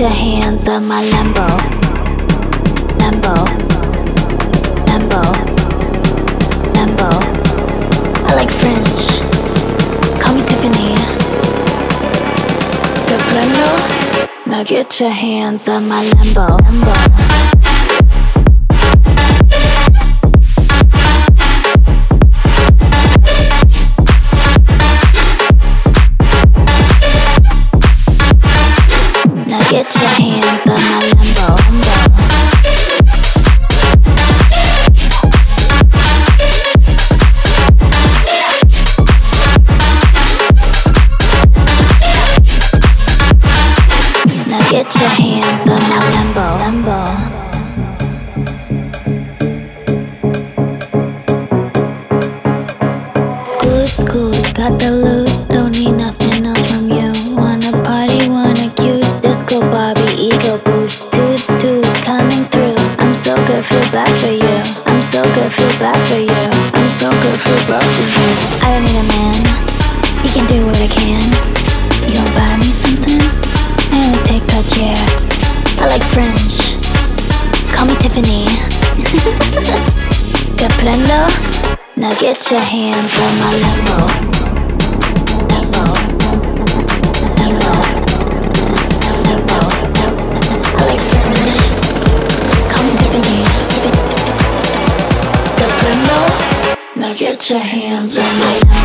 Your hands on my Lambo. Lambo. Lambo. Lambo. I like French. Call me Tiffany. Te prendo? Now get your hands on my Lambo. Lambo. Your hands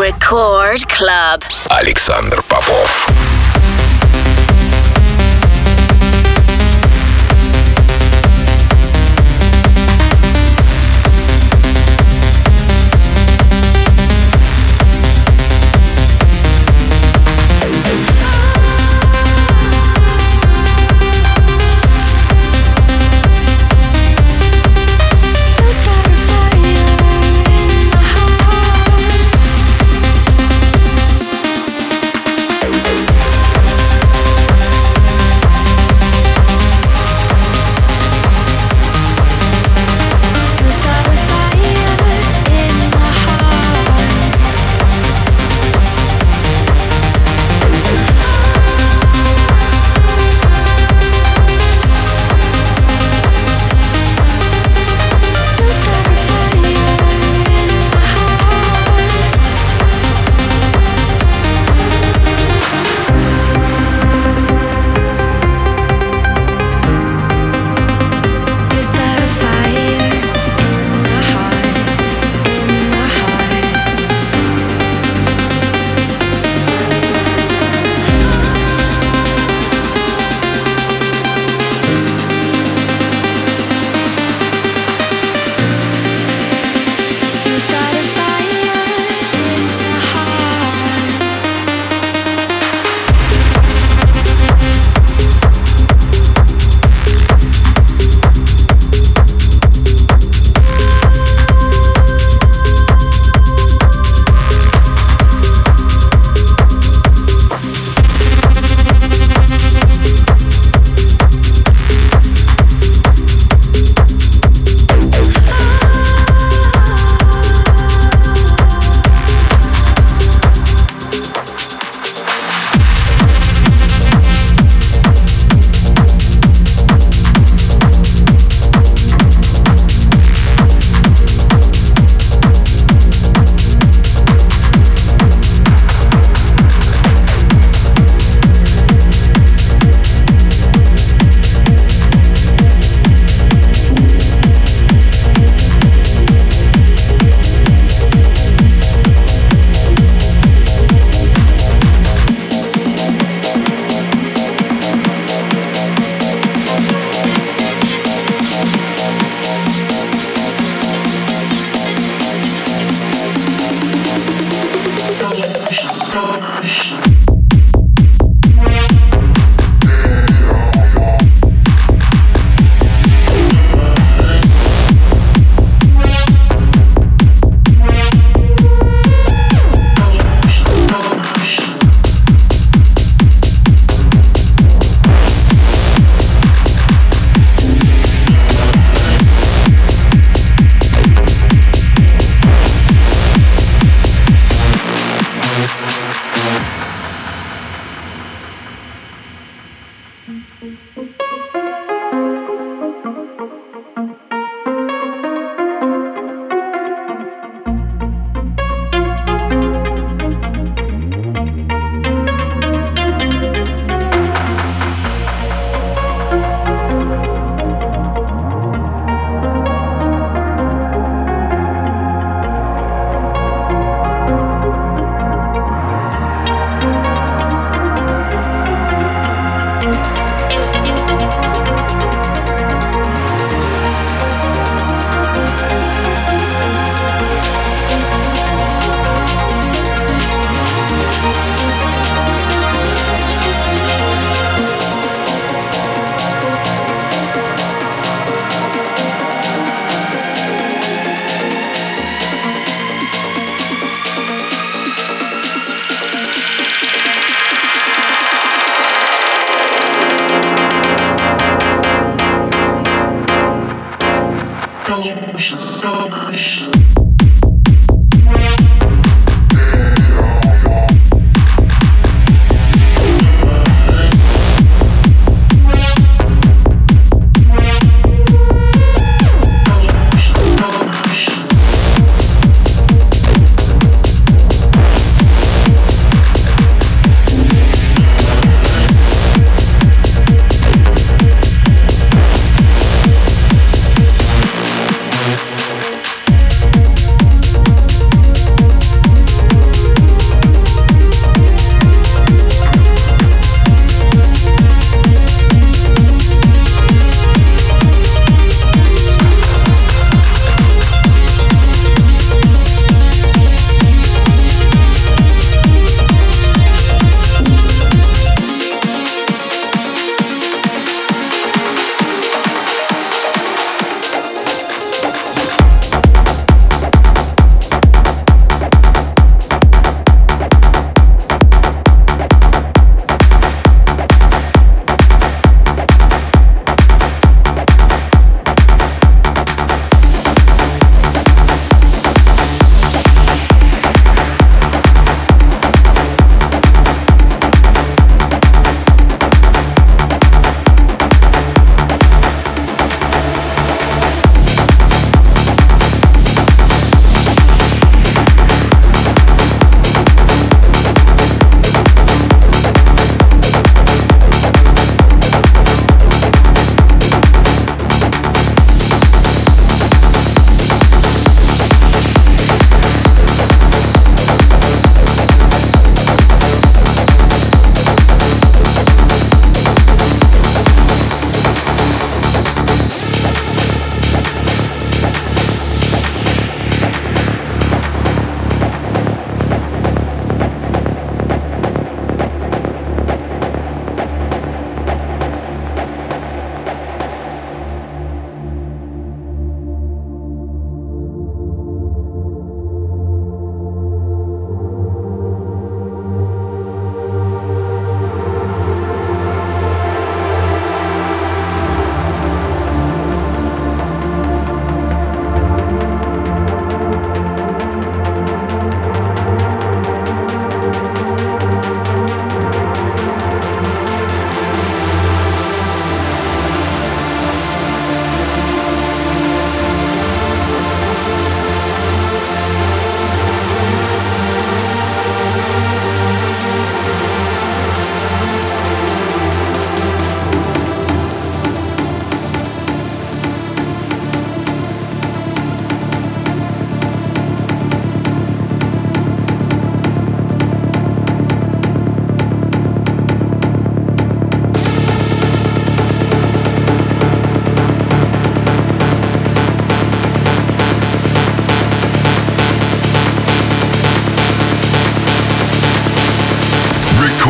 Рекорд Клаб. Александр Попов.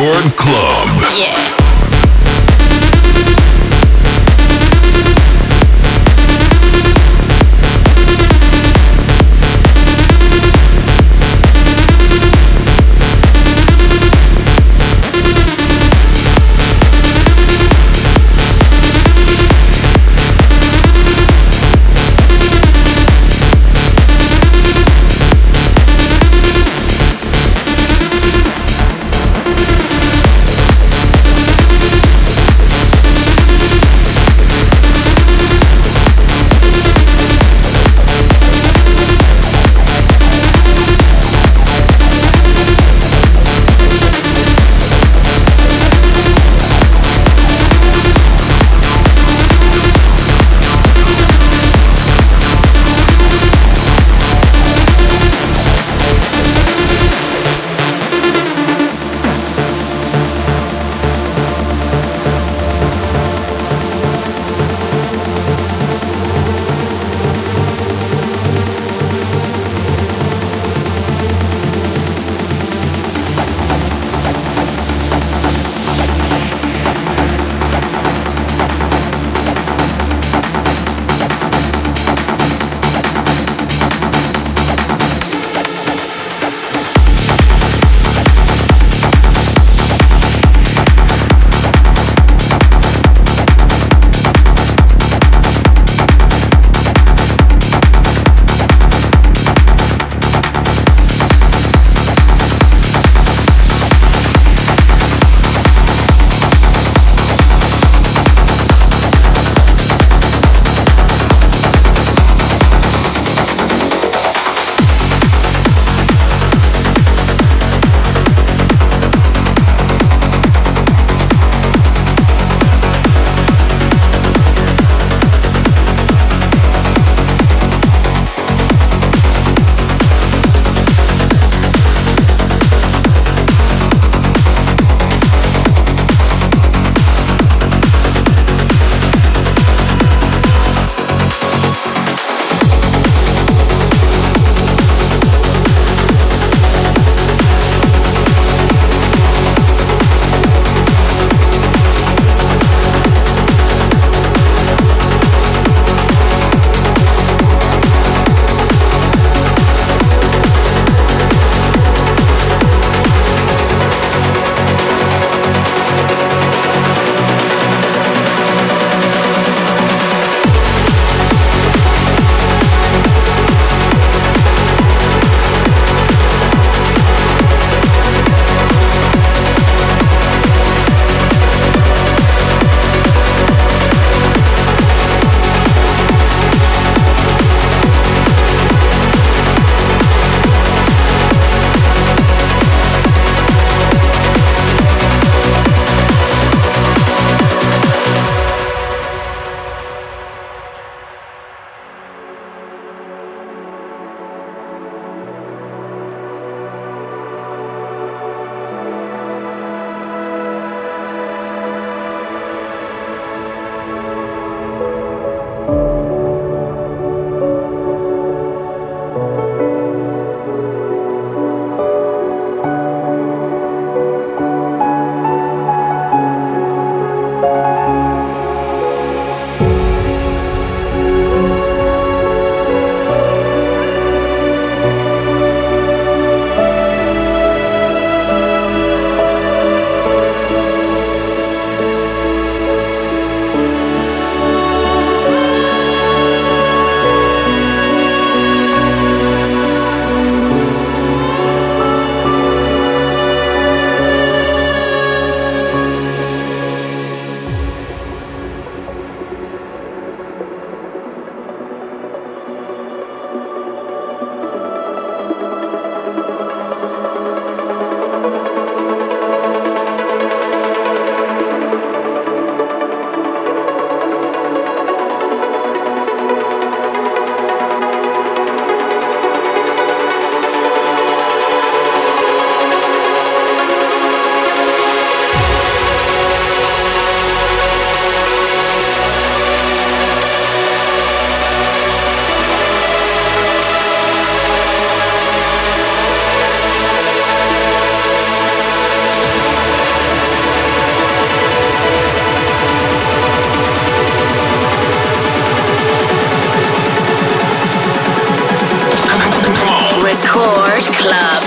Club. Yeah.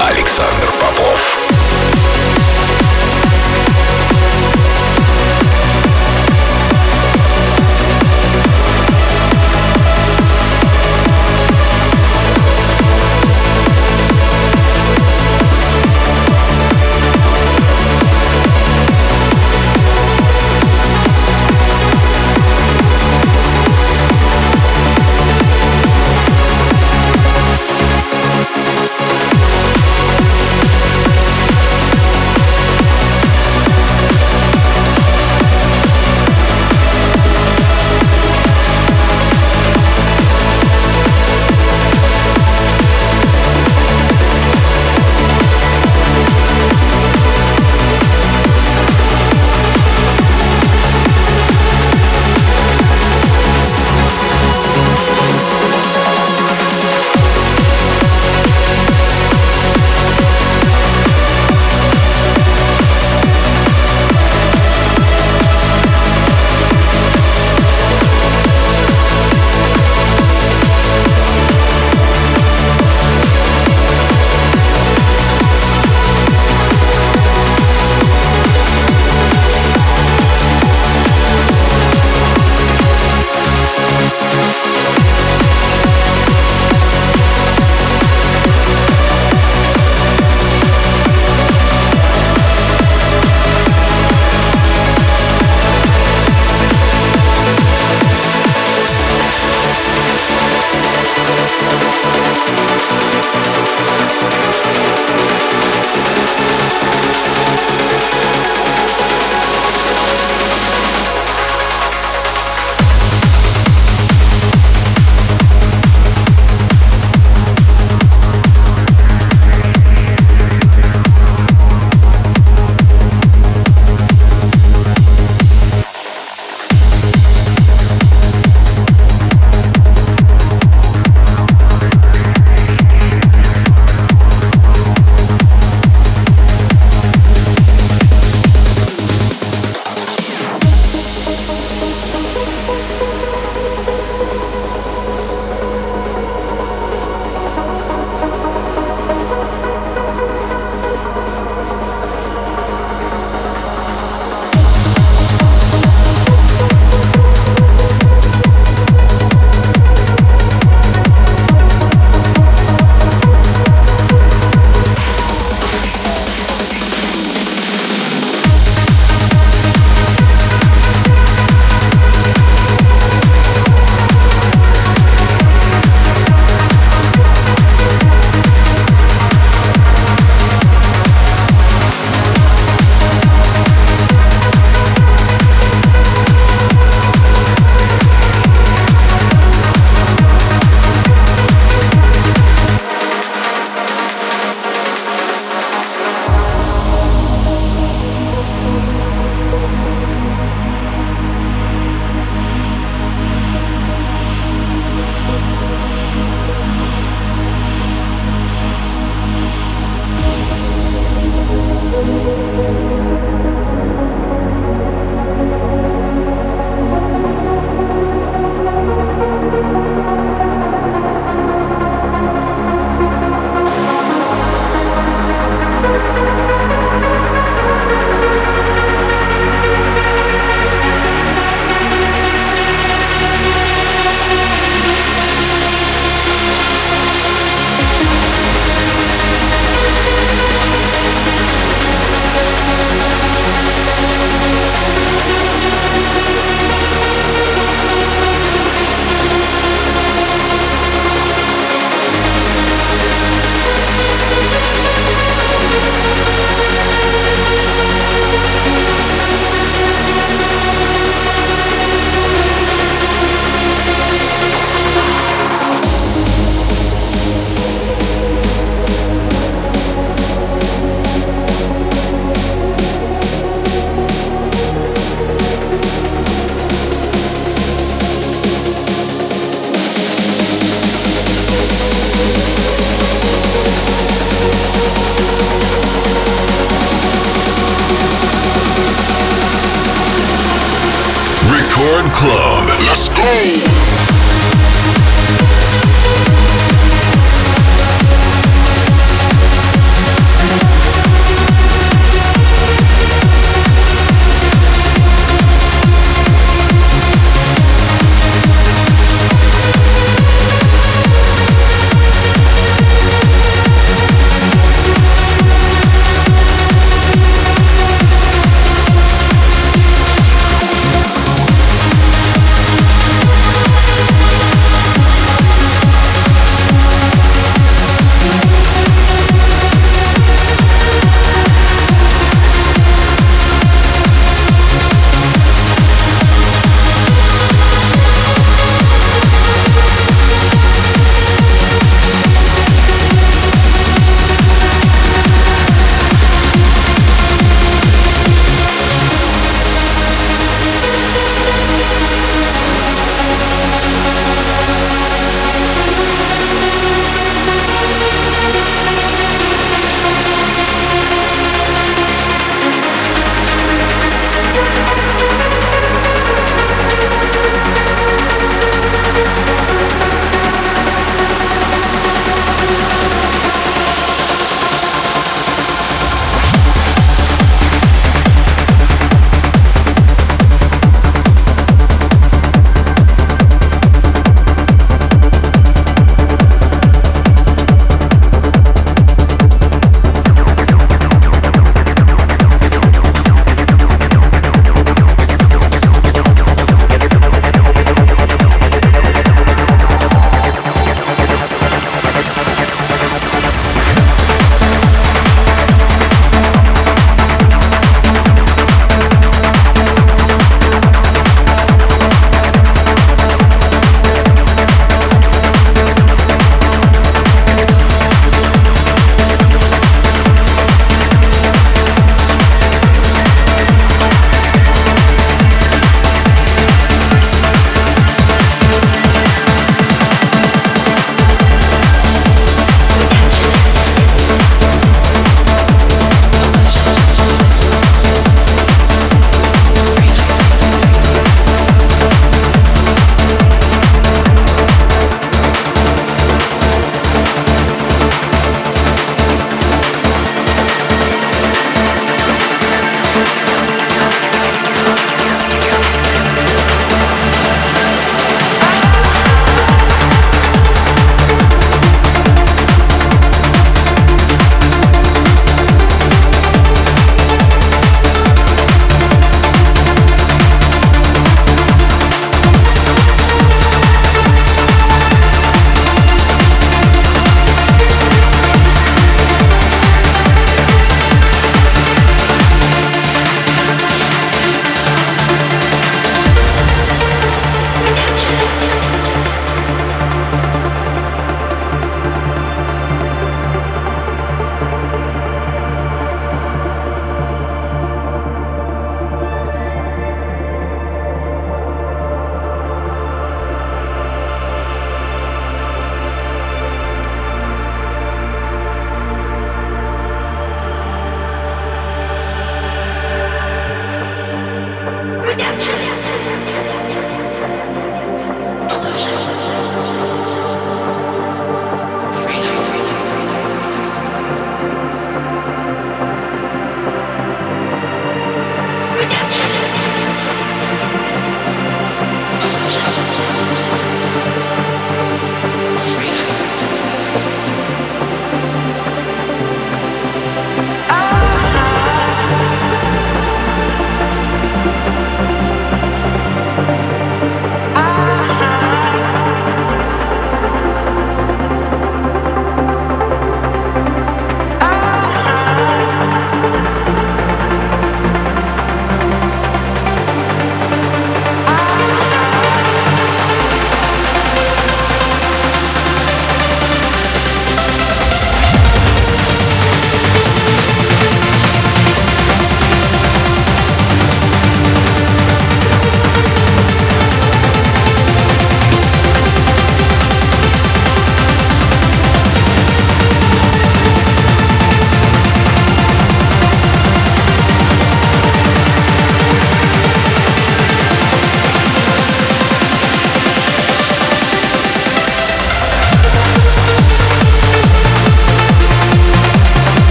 Александр Попов.